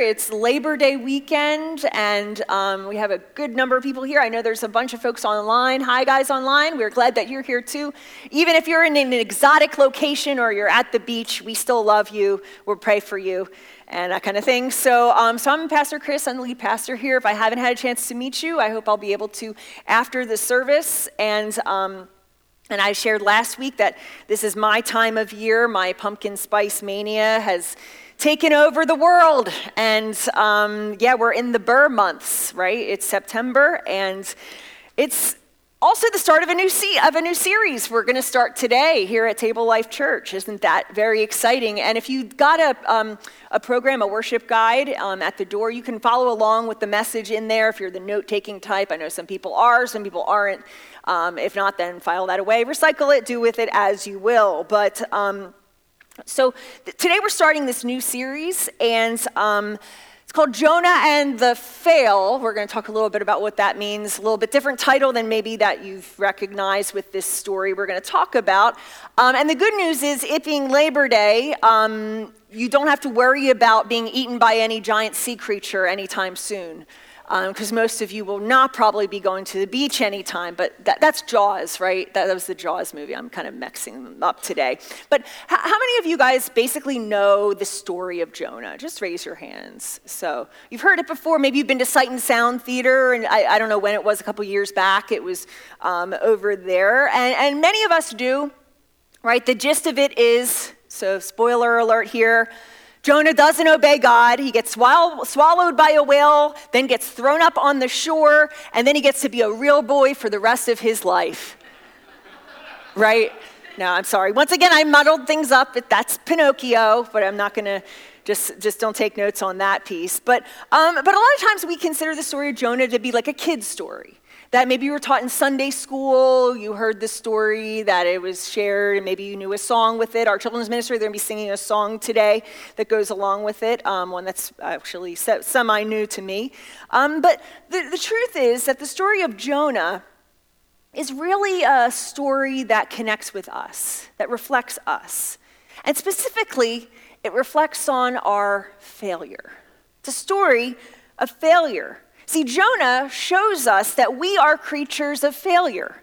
It's Labor Day weekend, and um, we have a good number of people here. I know there's a bunch of folks online. Hi, guys, online. We're glad that you're here too. Even if you're in an exotic location or you're at the beach, we still love you. We'll pray for you and that kind of thing. So, um, so I'm Pastor Chris. I'm the lead pastor here. If I haven't had a chance to meet you, I hope I'll be able to after the service. And um, and I shared last week that this is my time of year. My pumpkin spice mania has taken over the world. And um, yeah, we're in the Burr months, right? It's September, and it's also the start of a new se- of a new series we're going to start today here at Table Life Church. Isn't that very exciting? And if you got a um, a program, a worship guide um, at the door, you can follow along with the message in there. If you're the note taking type, I know some people are, some people aren't. Um, if not, then file that away, recycle it, do with it as you will. But um, so th- today we're starting this new series, and um, it's called Jonah and the Fail. We're going to talk a little bit about what that means, a little bit different title than maybe that you've recognized with this story we're going to talk about. Um, and the good news is, it being Labor Day, um, you don't have to worry about being eaten by any giant sea creature anytime soon because um, most of you will not probably be going to the beach anytime, but that, that's Jaws, right? That, that, was the Jaws movie. I'm kind of mixing them up today. But h- how many of you guys basically know the story of Jonah? Just raise your hands. So you've heard it before. Maybe you've been to Sight and Sound Theater, and I, I don't know when it was, a couple years back. It was um, over there. And, and many of us do, right? The gist of it is so, spoiler alert here Jonah doesn't obey God. He gets swallowed by a whale, then gets thrown up on the shore, and then he gets to be a real boy for the rest of his life. right? No, I'm sorry. Once again, I muddled things up. That's Pinocchio, but I'm not going to just, just don't take notes on that piece. But, um, but a lot of times we consider the story of Jonah to be like a kid's story that maybe you were taught in Sunday school, you heard the story, that it was shared, and maybe you knew a song with it. Our children's ministry, they're going to be singing a song today that goes along with it, um, one that's actually semi new to me. Um, but the, the truth is that the story of Jonah is really a story that connects with us, that reflects us. And specifically, it reflects on our failure. It's a story of failure. See, Jonah shows us that we are creatures of failure.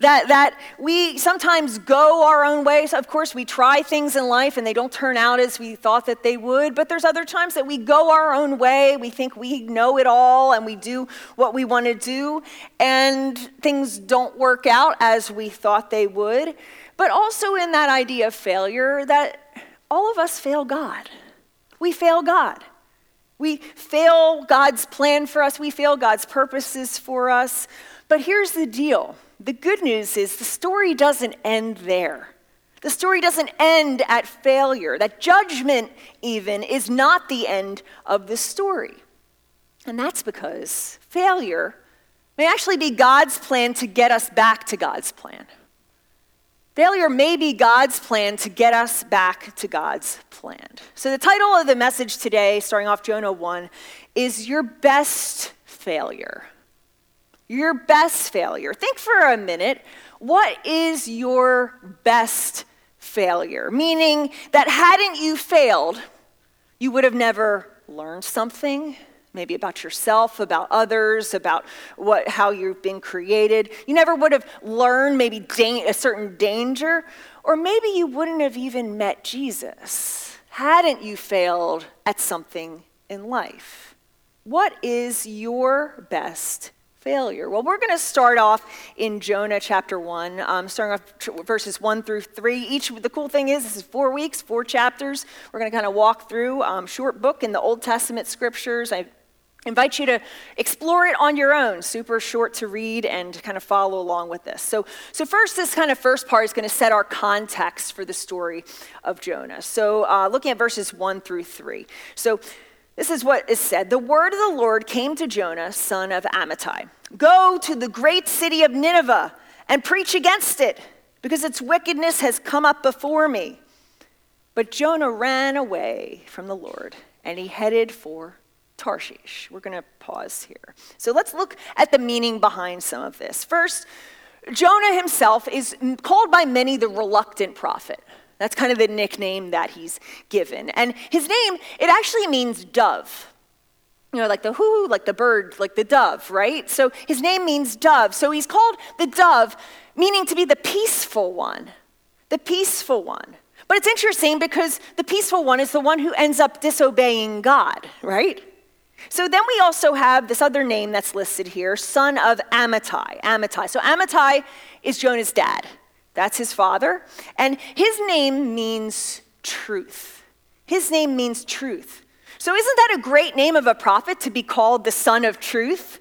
That, that we sometimes go our own ways. Of course, we try things in life and they don't turn out as we thought that they would, but there's other times that we go our own way. We think we know it all and we do what we want to do, and things don't work out as we thought they would. But also in that idea of failure, that all of us fail God. We fail God. We fail God's plan for us, we fail God's purposes for us. But here's the deal the good news is the story doesn't end there. The story doesn't end at failure. That judgment, even, is not the end of the story. And that's because failure may actually be God's plan to get us back to God's plan. Failure may be God's plan to get us back to God's plan. So, the title of the message today, starting off Jonah 1, is Your Best Failure. Your best failure. Think for a minute what is your best failure? Meaning that hadn't you failed, you would have never learned something, maybe about yourself, about others, about what, how you've been created. You never would have learned maybe da- a certain danger, or maybe you wouldn't have even met Jesus hadn't you failed at something in life. What is your best failure? Well, we're going to start off in Jonah chapter 1, um, starting off verses 1 through 3. Each, the cool thing is, this is four weeks, four chapters. We're going to kind of walk through um, short book in the Old Testament scriptures. I invite you to explore it on your own. Super short to read and kind of follow along with this. So so first this kind of first part is going to set our context for the story of jonah. So uh, looking at verses 1 through 3 so this is what is said. The word of the lord came to jonah son of amittai. Go to the great city of nineveh and preach against it because its wickedness has come up before me. But jonah ran away from the lord and he headed for Tarshish. We're going to pause here. So let's look at the meaning behind some of this. First, Jonah himself is called by many the reluctant prophet. That's kind of the nickname that he's given. And his name, it actually means dove. you know, like the whoo, like the bird, like the dove, right? So his name means dove. So he's called the dove, meaning to be the peaceful one, the peaceful one. But it's interesting because the peaceful one is the one who ends up disobeying God, right? So then we also have this other name that's listed here, son of Amittai. Amittai. So Amittai is Jonah's dad. That's his father. And his name means truth. His name means truth. So isn't that a great name of a prophet to be called the son of truth?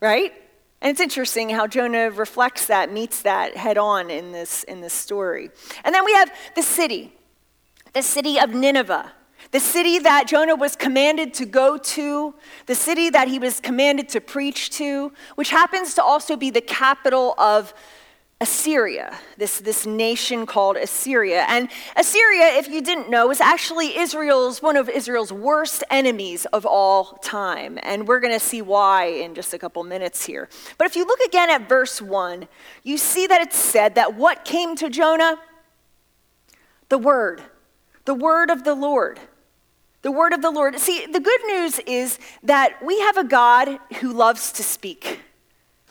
Right? And it's interesting how Jonah reflects that, meets that head on in this, in this story. And then we have the city, the city of Nineveh, the city that Jonah was commanded to go to, the city that he was commanded to preach to, which happens to also be the capital of Assyria, this, this nation called Assyria. And Assyria, if you didn't know, is actually Israel's one of Israel's worst enemies of all time. And we're going to see why in just a couple minutes here. But if you look again at verse 1, you see that it said that what came to Jonah? The word, the word of the Lord. The word of the Lord. See, the good news is that we have a God who loves to speak.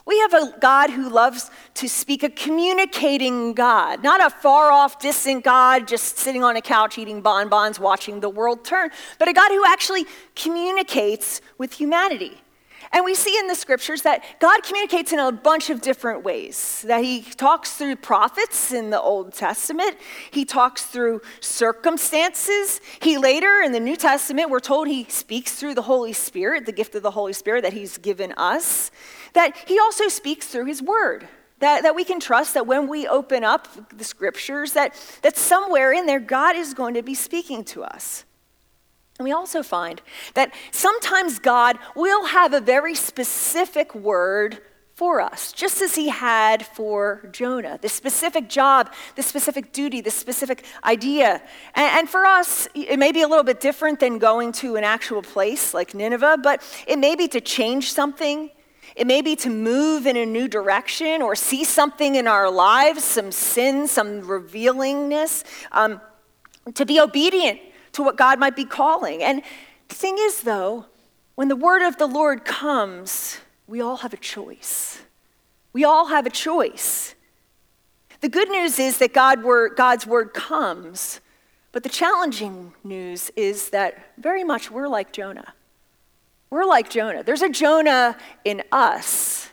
We have a God who loves to speak, a communicating God, not a far off, distant God just sitting on a couch eating bonbons, watching the world turn, but a God who actually communicates with humanity. And we see in the scriptures that God communicates in a bunch of different ways. That He talks through prophets in the Old Testament, He talks through circumstances. He later in the New Testament, we're told He speaks through the Holy Spirit, the gift of the Holy Spirit that He's given us. That He also speaks through His Word. That, that we can trust that when we open up the scriptures, that, that somewhere in there, God is going to be speaking to us. And we also find that sometimes God will have a very specific word for us, just as he had for Jonah. The specific job, the specific duty, the specific idea. And, and, for us, it may be a little bit different than going to an actual place like Nineveh, but it may be to change something. It may be to move in a new direction or see something in our lives, some sin, some revealingness, um, to be obedient to what God might be calling. And the thing is, though, when the word of the Lord comes, we all have a choice. We all have a choice. The good news is that God word, God's word comes, but the challenging news is that very much we're like Jonah. We're like Jonah. There's a Jonah in us.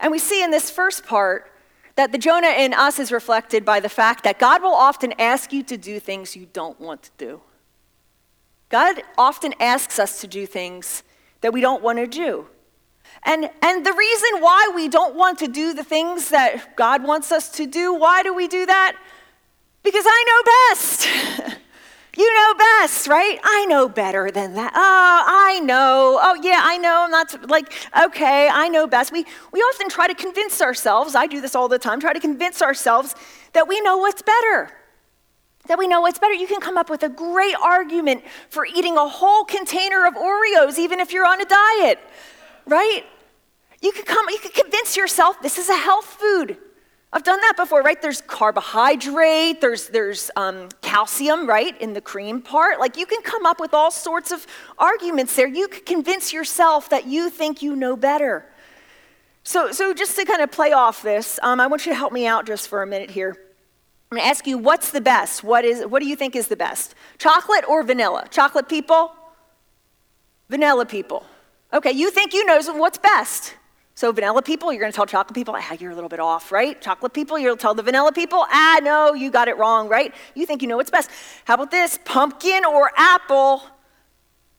And we see in this first part that the Jonah in us is reflected by the fact that God will often ask you to do things you don't want to do. God often asks us to do things that we don't want to do. And, and the reason why we don't want to do the things that God wants us to do, why do we do that? Because I know best. you know best, right? I know better than that. Oh, I know. Oh, yeah, I know. I'm not like, okay, I know best. We, we often try to convince ourselves, I do this all the time, try to convince ourselves that we know what's better that we know what's better. You can come up with a great argument for eating a whole container of Oreos, even if you're on a diet, right? You can come, you can convince yourself this is a health food. I've done that before, right? There's carbohydrate, there's, there's um, calcium, right, in the cream part. Like you can come up with all sorts of arguments there. You can convince yourself that you think you know better. So, so just to kind of play off this, um, I want you to help me out just for a minute here. I'm going to ask you what's the best? What, is, what do you think is the best? Chocolate or vanilla? Chocolate people? Vanilla people. Okay, you think you know what's best. So, vanilla people, you're going to tell chocolate people, ah, you're a little bit off, right? Chocolate people, you'll tell the vanilla people, ah, no, you got it wrong, right? You think you know what's best. How about this? Pumpkin or apple?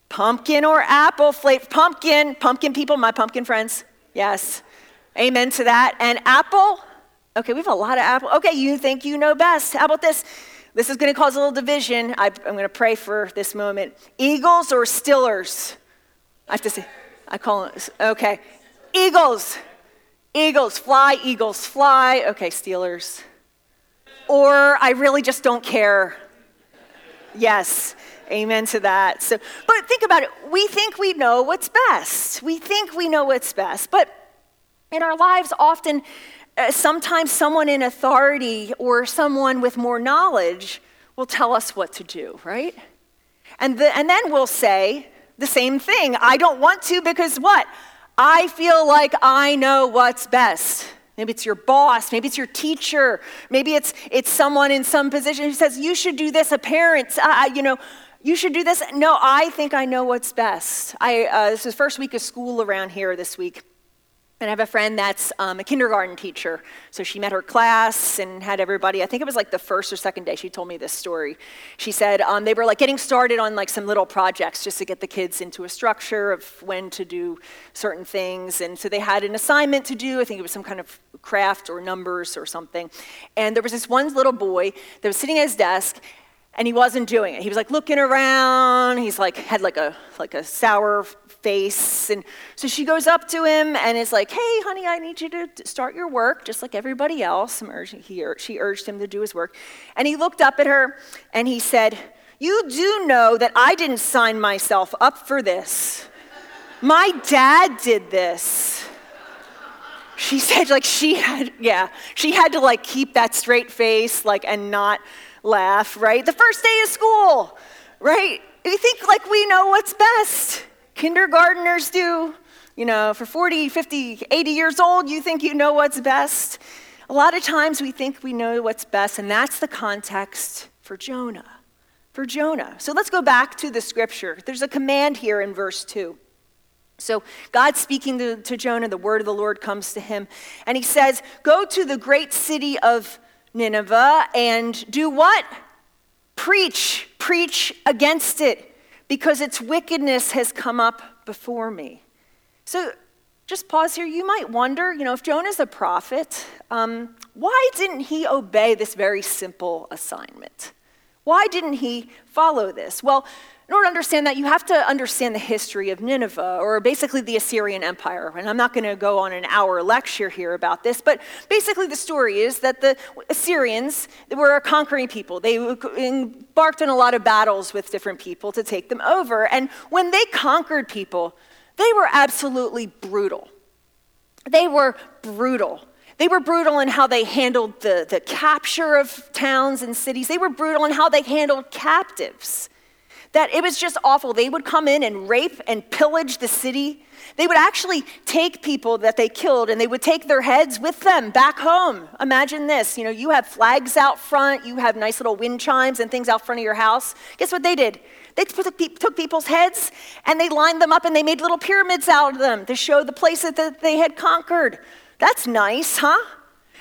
Pumpkin or apple? Flavor, pumpkin, pumpkin people, my pumpkin friends. Yes. Amen to that. And apple? Okay, we have a lot of apple. Okay, you think you know best. How about this? This is going to cause a little division. I, am going to pray for this moment. Eagles or Stillers? I have to say, I call it, okay. Eagles. Eagles, fly, Eagles, fly. Okay, Steelers. Or I really just don't care. Yes, amen to that. So, but think about it. We think we know what's best. We think we know what's best. But in our lives, often sometimes someone in authority or someone with more knowledge will tell us what to do, right? And, the, and then we'll say, the same thing. I don't want to because what? I feel like I know what's best. Maybe it's your boss, maybe it's your teacher, maybe it's, it's someone in some position who says, You should do this, a parent, uh, you know, you should do this. No, I think I know what's best. I, uh, this is first week of school around here this week. And I have a friend that's um, a kindergarten teacher. So she met her class and had everybody, I think it was like the first or second day she told me this story. She said um, they were like getting started on like some little projects just to get the kids into a structure of when to do certain things. And so they had an assignment to do. I think it was some kind of craft or numbers or something. And there was this one little boy that was sitting at his desk and he wasn't doing it. He was like looking around. He's like had like a like a sour face, and so she goes up to him and is like, "Hey, honey, I need you to start your work, just like everybody else." He, she urged him to do his work, and he looked up at her and he said, "You do know that I didn't sign myself up for this. My dad did this." She said, like she had, yeah, she had to like keep that straight face, like, and not laugh, right? The first day of school, right? We think like we know what's best. Kindergarteners do. You know, for 40, 50, 80 years old, you think you know what's best. A lot of times we think we know what's best, and that's the context for Jonah. For Jonah. So let's go back to the scripture. There's a command here in verse 2. So God speaking to, to Jonah, the word of the Lord comes to him, and he says, Go to the great city of Nineveh and do what? Preach, preach against it because its wickedness has come up before me. So just pause here. You might wonder, you know, if Jonah's a prophet, um, why didn't he obey this very simple assignment? Why didn't he follow this? Well, in order to understand that, you have to understand the history of Nineveh, or basically the Assyrian Empire. And I'm not going to go on an hour lecture here about this, but basically the story is that the Assyrians were a conquering people. They embarked on a lot of battles with different people to take them over. And when they conquered people, they were absolutely brutal. They were brutal. They were brutal in how they handled the, the capture of towns and cities. They were brutal in how they handled captives that it was just awful. They would come in and rape and pillage the city. They would actually take people that they killed and they would take their heads with them back home. Imagine this you know, you have flags out front, you have nice little wind chimes and things out front of your house. Guess what they did? They took people's heads and they lined them up and they made little pyramids out of them to show the places that they had conquered. That's nice, huh?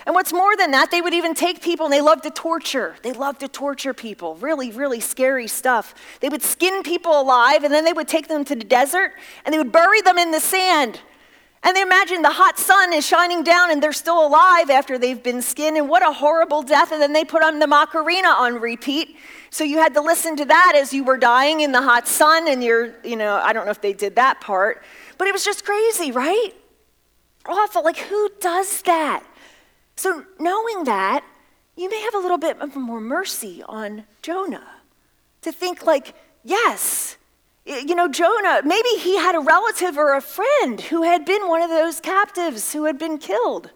And what's more than that, they would even take people and they loved to torture. They loved to torture people. Really, really scary stuff. They would skin people alive and then they would take them to the desert and they would bury them in the sand. And they imagine the hot sun is shining down and they're still alive after they've been skinned. And what a horrible death. And then they put on the Macarena on repeat. So you had to listen to that as you were dying in the hot sun. And you're, you know, I don't know if they did that part, but it was just crazy, right? Awful. Like, who does that? So, knowing that, you may have a little bit of more mercy on Jonah to think, like, yes, you know, Jonah, maybe he had a relative or a friend who had been one of those captives who had been killed.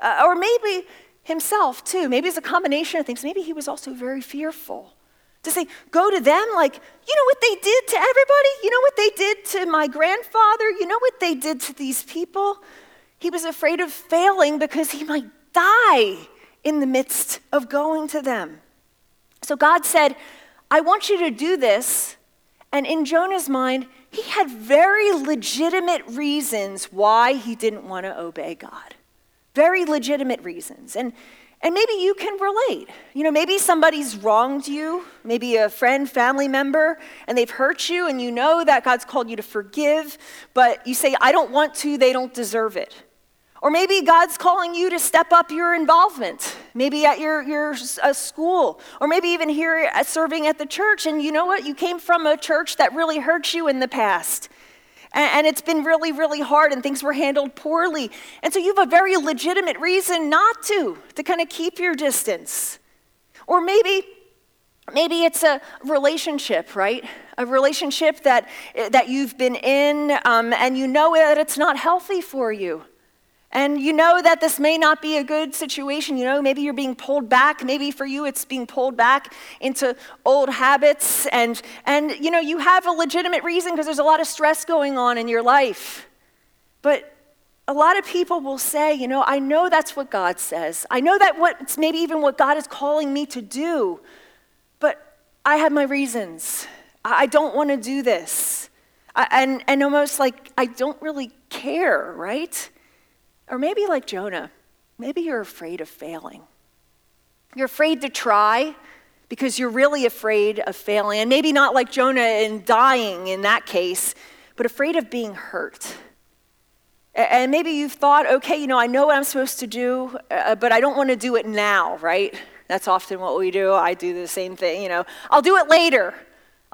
Uh, or maybe himself, too. Maybe it's a combination of things. Maybe he was also very fearful. To say, go to them, like, you know what they did to everybody? You know what they did to my grandfather? You know what they did to these people? He was afraid of failing because he might die in the midst of going to them. So God said, I want you to do this. And in Jonah's mind, he had very legitimate reasons why he didn't want to obey God. Very legitimate reasons. And, and maybe you can relate. You know, maybe somebody's wronged you, maybe a friend, family member, and they've hurt you, and you know that God's called you to forgive, but you say, I don't want to, they don't deserve it. Or maybe God's calling you to step up your involvement, maybe at your, your uh, school, or maybe even here serving at the church. And you know what? You came from a church that really hurt you in the past. And, and it's been really, really hard, and things were handled poorly. And so you have a very legitimate reason not to, to kind of keep your distance. Or maybe maybe it's a relationship right a relationship that, that you've been in um, and you know that it's not healthy for you And you know that this may not be a good situation. You know, maybe you're being pulled back. Maybe for you, it's being pulled back into old habits. And, and you know, you have a legitimate reason because there's a lot of stress going on in your life. But a lot of people will say, you know, I know that's what God says. I know that what, it's maybe even what God is calling me to do. But I have my reasons. I don't want to do this. I, and, and almost like I don't really care, right? Or maybe like Jonah, maybe you're afraid of failing. You're afraid to try because you're really afraid of failing. And maybe not like Jonah and dying in that case, but afraid of being hurt. And maybe you've thought, okay, you know, I know what I'm supposed to do, uh, but I don't want to do it now, right? That's often what we do. I do the same thing, you know. I'll do it later.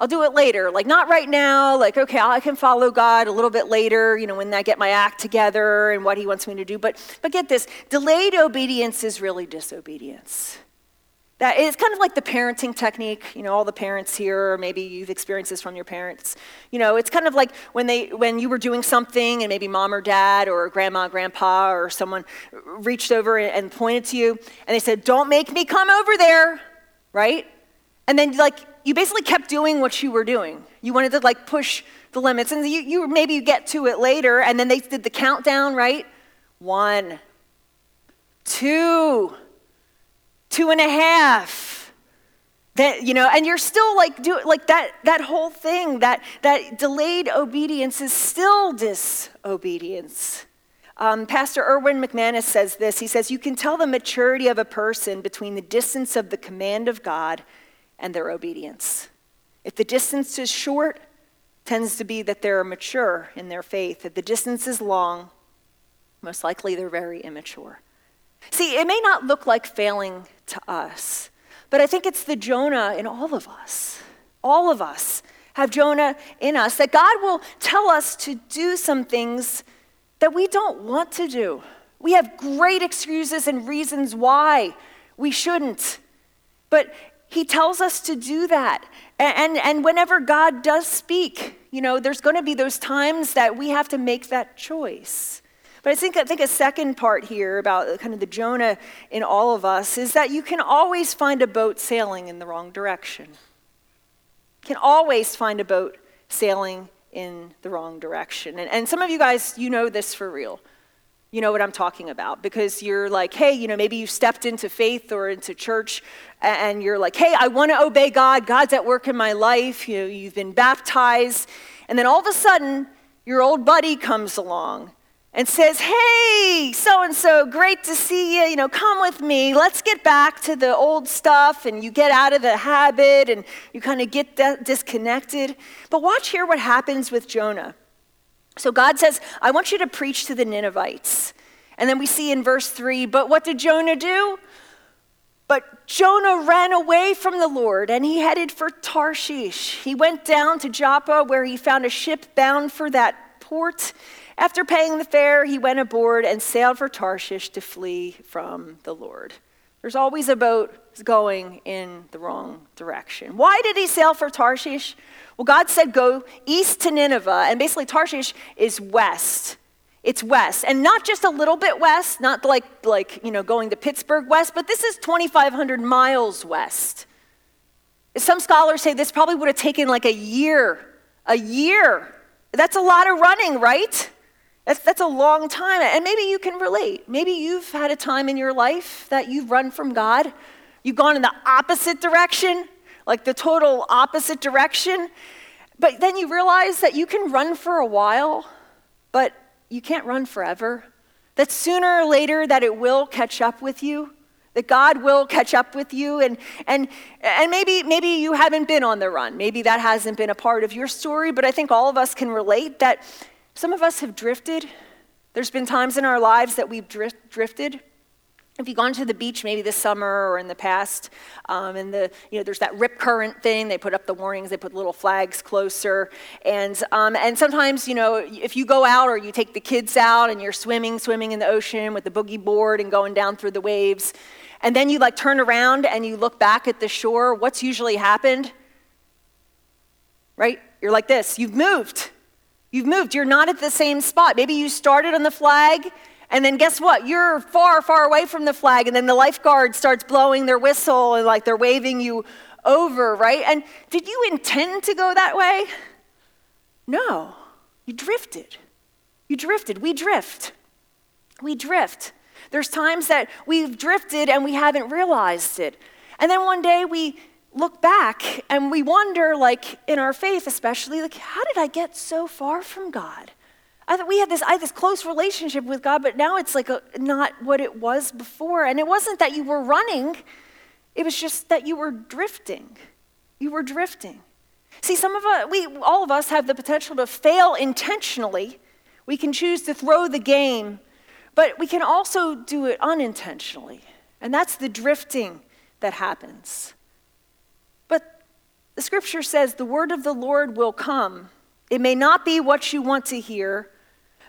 I'll do it later. Like, not right now. Like, okay, I can follow God a little bit later, you know, when I get my act together and what He wants me to do. But, but get this delayed obedience is really disobedience. That is kind of like the parenting technique. You know, all the parents here, or maybe you've experienced this from your parents. You know, it's kind of like when they when you were doing something and maybe mom or dad or grandma, grandpa, or someone reached over and pointed to you and they said, "Don't make me come over there," right? And then like you basically kept doing what you were doing. You wanted to like push the limits. And you, you maybe you get to it later, and then they did the countdown, right? One, two, two and a half. That, you know, and you're still like do like that that whole thing, that that delayed obedience is still disobedience. Um, Pastor Erwin McManus says this. He says, You can tell the maturity of a person between the distance of the command of God and their obedience. If the distance is short, tends to be that they're mature in their faith. If the distance is long, most likely they're very immature. See, it may not look like failing to us, but I think it's the Jonah in all of us. All of us have Jonah in us, that God will tell us to do some things that we don't want to do. We have great excuses and reasons why we shouldn't. But he tells us to do that. And, and, whenever God does speak, you know, there's going to be those times that we have to make that choice. But I think, I think a second part here about kind of the Jonah in all of us is that you can always find a boat sailing in the wrong direction. You can always find a boat sailing in the wrong direction. And, and some of you guys, you know this for real you know what I'm talking about because you're like, hey, you know, maybe you stepped into faith or into church and you're like, hey, I want to obey God. God's at work in my life. You know, you've been baptized. And then all of a sudden, your old buddy comes along and says, hey, so and so, great to see you. You know, come with me. Let's get back to the old stuff. And you get out of the habit and you kind of get disconnected. But watch here what happens with Jonah. So God says, I want you to preach to the Ninevites. And then we see in verse 3, but what did Jonah do? But Jonah ran away from the Lord and he headed for Tarshish. He went down to Joppa where he found a ship bound for that port. After paying the fare, he went aboard and sailed for Tarshish to flee from the Lord. There's always a boat going in the wrong direction. Why did he sail for Tarshish? Well, God said go east to Nineveh, and basically Tarshish is west. It's west, and not just a little bit west, not like, like you know, going to Pittsburgh west, but this is 2,500 miles west. Some scholars say this probably would have taken like a year. A year. That's a lot of running, right? That's, that's a long time. And maybe you can relate. Maybe you've had a time in your life that you've run from God. You've gone in the opposite direction like the total opposite direction. But then you realize that you can run for a while, but you can't run forever. That sooner or later that it will catch up with you, that God will catch up with you. And, and, and maybe, maybe you haven't been on the run. Maybe that hasn't been a part of your story, but I think all of us can relate that some of us have drifted. There's been times in our lives that we've drift, drifted. If you've gone to the beach maybe this summer or in the past, um, and the, you know, there's that rip current thing, they put up the warnings, they put little flags closer. And, um, and sometimes, you know, if you go out or you take the kids out and you're swimming, swimming in the ocean with the boogie board and going down through the waves, and then you like turn around and you look back at the shore, what's usually happened? Right? You're like this you've moved. You've moved. You're not at the same spot. Maybe you started on the flag And then guess what? You're far, far away from the flag, and then the lifeguard starts blowing their whistle and like they're waving you over, right? And did you intend to go that way? No, you drifted. You drifted. We drift. We drift. There's times that we've drifted and we haven't realized it. And then one day we look back and we wonder, like in our faith especially, like, how did I get so far from God? I thought we had this, I had this close relationship with God, but now it's like a, not what it was before. And it wasn't that you were running, it was just that you were drifting. You were drifting. See, some of us, we, all of us have the potential to fail intentionally. We can choose to throw the game, but we can also do it unintentionally. And that's the drifting that happens. But the scripture says the word of the Lord will come. It may not be what you want to hear,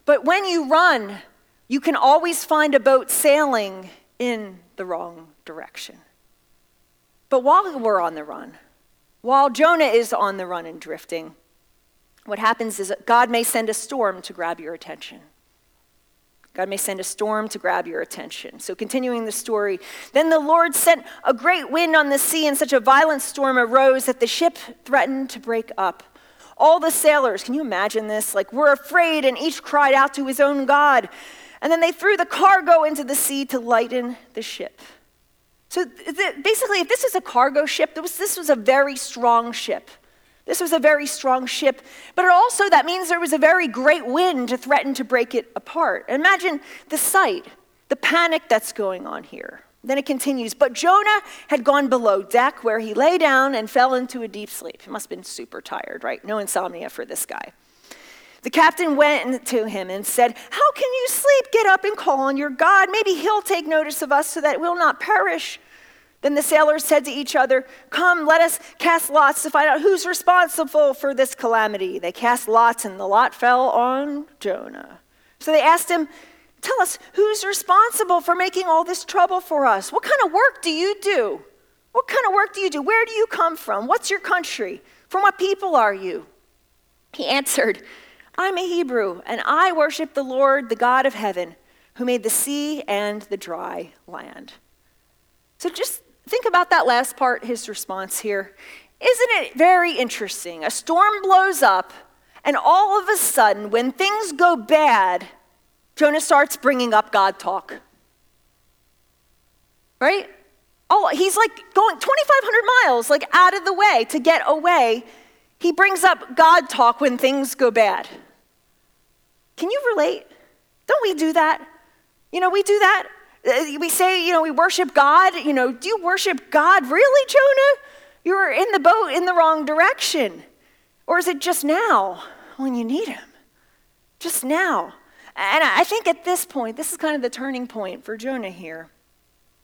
but when you run, you can always find a boat sailing in the wrong direction. But while we're on the run, while Jonah is on the run and drifting, what happens is God may send a storm to grab your attention. God may send a storm to grab your attention. So, continuing the story, then the Lord sent a great wind on the sea, and such a violent storm arose that the ship threatened to break up. All the sailors, can you imagine this? Like, were afraid, and each cried out to his own God. And then they threw the cargo into the sea to lighten the ship. So basically, if this is a cargo ship, this was a very strong ship. This was a very strong ship, but also that means there was a very great wind to threaten to break it apart. Imagine the sight, the panic that's going on here. Then it continues, but Jonah had gone below deck where he lay down and fell into a deep sleep. He must have been super tired, right? No insomnia for this guy. The captain went to him and said, How can you sleep? Get up and call on your God. Maybe he'll take notice of us so that we'll not perish. Then the sailors said to each other, Come, let us cast lots to find out who's responsible for this calamity. They cast lots, and the lot fell on Jonah. So they asked him, Tell us, who's responsible for making all this trouble for us? What kind of work do you do? What kind of work do you do? Where do you come from? What's your country? From what people are you? He answered, I'm a Hebrew, and I worship the Lord, the God of heaven, who made the sea and the dry land. So just think about that last part, his response here. Isn't it very interesting? A storm blows up, and all of a sudden, when things go bad, Jonah starts bringing up God talk. Right? Oh, he's like going 2,500 miles, like out of the way to get away he brings up God talk when things go bad. Can you relate? Don't we do that? You know, we do that. Uh, we say, you know, we worship God. You know, do you worship God really, Jonah? You were in the boat in the wrong direction. Or is it just now when you need Him? Just now. And I think at this point, this is kind of the turning point for Jonah here.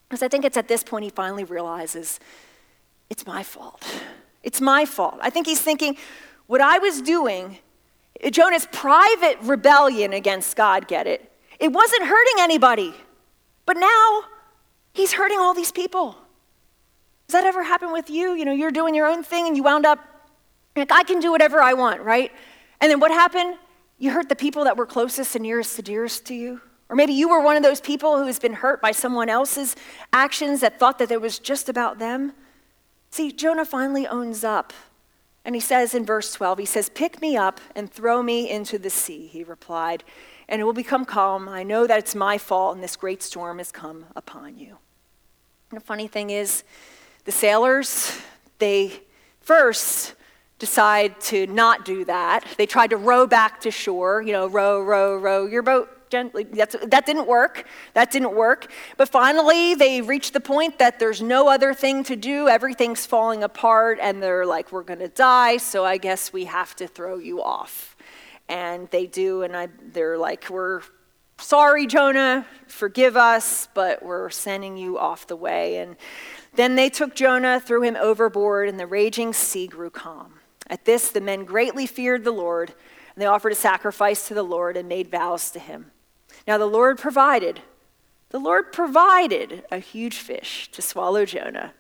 Because I think it's at this point he finally realizes it's my fault. It's my fault. I think he's thinking, what I was doing, Jonah's private rebellion against God, get it? It wasn't hurting anybody. But now he's hurting all these people. Does that ever happen with you? You know, you're doing your own thing and you wound up like, I can do whatever I want, right? And then what happened? You hurt the people that were closest and nearest to dearest to you. Or maybe you were one of those people who has been hurt by someone else's actions that thought that it was just about them. See, Jonah finally owns up. And he says in verse 12, he says, Pick me up and throw me into the sea, he replied, and it will become calm. I know that it's my fault and this great storm has come upon you. And the funny thing is, the sailors, they first decide to not do that. They tried to row back to shore, you know, row, row, row your boat gently. That's, that didn't work. That didn't work. But finally, they reach the point that there's no other thing to do. Everything's falling apart, and they're like, we're going to die, so I guess we have to throw you off. And they do, and I, they're like, we're sorry, Jonah, forgive us, but we're sending you off the way. And then they took Jonah, threw him overboard, and the raging sea grew calm. At this, the men greatly feared the Lord, and they offered a sacrifice to the Lord and made vows to him. Now the Lord provided, the Lord provided a huge fish to swallow Jonah.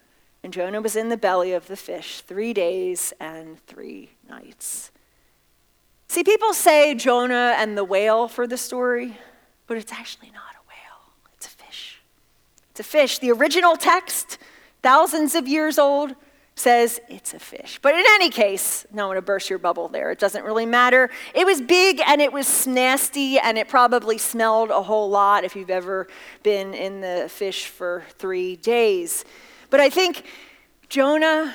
And Jonah was in the belly of the fish three days and three nights. See, people say Jonah and the whale for the story, but it's actually not a whale, it's a fish. It's a fish. The original text, thousands of years old, says it's a fish. But in any case, no, I'm going to burst your bubble there. It doesn't really matter. It was big and it was nasty and it probably smelled a whole lot if you've ever been in the fish for three days. But I think Jonah,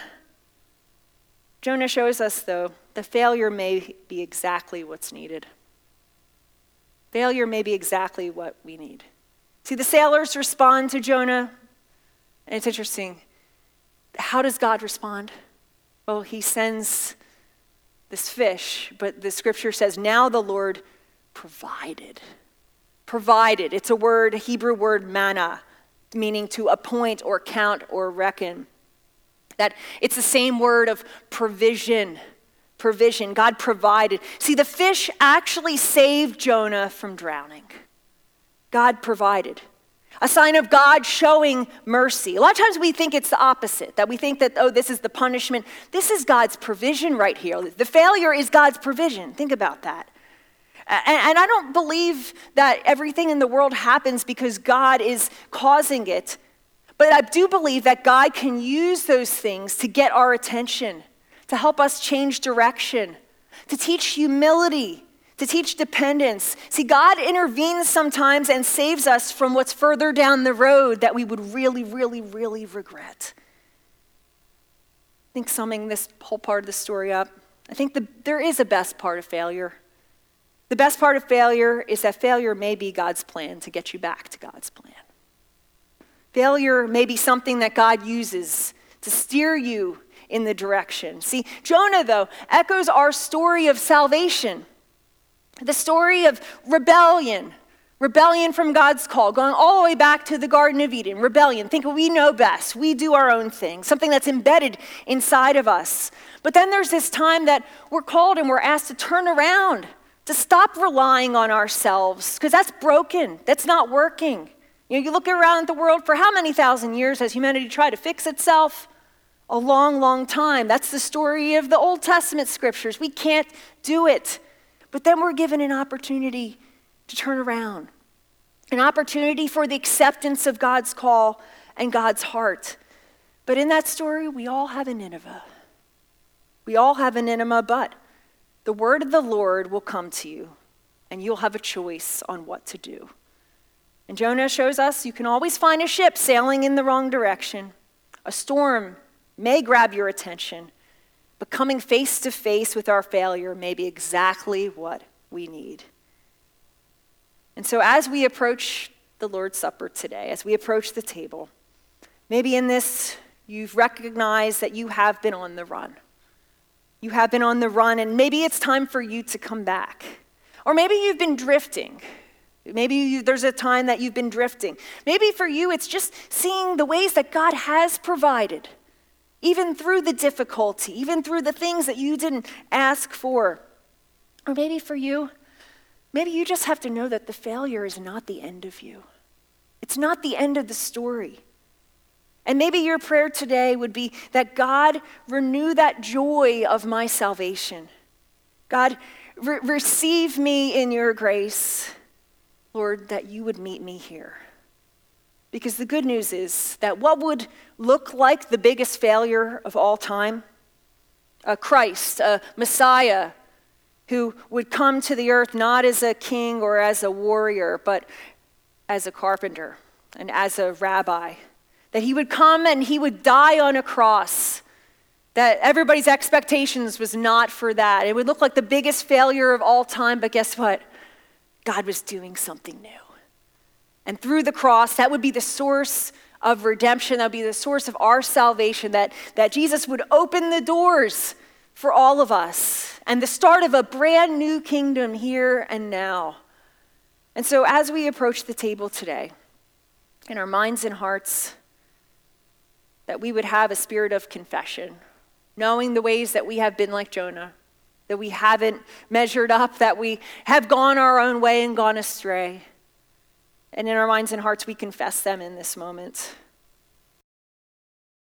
Jonah shows us though, the failure may be exactly what's needed. Failure may be exactly what we need. See, the sailors respond to Jonah, and it's interesting how does God respond? Well, he sends this fish, but the scripture says, now the Lord provided. Provided. It's a word, a Hebrew word, manah, meaning to appoint or count or reckon. That it's the same word of provision. Provision. God provided. See, the fish actually saved Jonah from drowning. God provided a sign of God showing mercy. A lot of times we think it's the opposite, that we think that, oh, this is the punishment. This is God's provision right here. The failure is God's provision. Think about that. And, I don't believe that everything in the world happens because God is causing it, but I do believe that God can use those things to get our attention, to help us change direction, to teach humility, to teach dependence. See, God intervenes sometimes and saves us from what's further down the road that we would really, really, really regret. I think summing this whole part of the story up, I think the, there is a best part of failure. The best part of failure is that failure may be God's plan to get you back to God's plan. Failure may be something that God uses to steer you in the direction. See, Jonah, though, echoes our story of salvation. The story of rebellion, rebellion from God's call, going all the way back to the Garden of Eden, rebellion, think we know best, we do our own thing, something that's embedded inside of us. But then there's this time that we're called and we're asked to turn around, to stop relying on ourselves, because that's broken, that's not working. You know, you look around the world for how many thousand years has humanity tried to fix itself? A long, long time. That's the story of the Old Testament scriptures. We can't do it. But then we're given an opportunity to turn around, an opportunity for the acceptance of God's call and God's heart. But in that story, we all have a Nineveh. We all have a Nineveh, but the word of the Lord will come to you, and you'll have a choice on what to do. And Jonah shows us you can always find a ship sailing in the wrong direction. A storm may grab your attention, but coming face to face with our failure may be exactly what we need. And so, as we approach the Lord's Supper today, as we approach the table, maybe in this you've recognized that you have been on the run. You have been on the run, and maybe it's time for you to come back. Or maybe you've been drifting. Maybe you, there's a time that you've been drifting. Maybe for you, it's just seeing the ways that God has provided even through the difficulty, even through the things that you didn't ask for. Or maybe for you, maybe you just have to know that the failure is not the end of you, it's not the end of the story. And maybe your prayer today would be that God renew that joy of my salvation. God, re- receive me in your grace, Lord, that you would meet me here. Because the good news is that what would look like the biggest failure of all time, a Christ, a Messiah, who would come to the earth not as a king or as a warrior, but as a carpenter and as a rabbi. That he would come and he would die on a cross. That everybody's expectations was not for that. It would look like the biggest failure of all time, but guess what? God was doing something new. And through the cross, that would be the source of redemption. That would be the source of our salvation, that, that Jesus would open the doors for all of us and the start of a brand new kingdom here and now. And so, as we approach the table today, in our minds and hearts, that we would have a spirit of confession, knowing the ways that we have been like Jonah, that we haven't measured up, that we have gone our own way and gone astray. And in our minds and hearts, we confess them in this moment.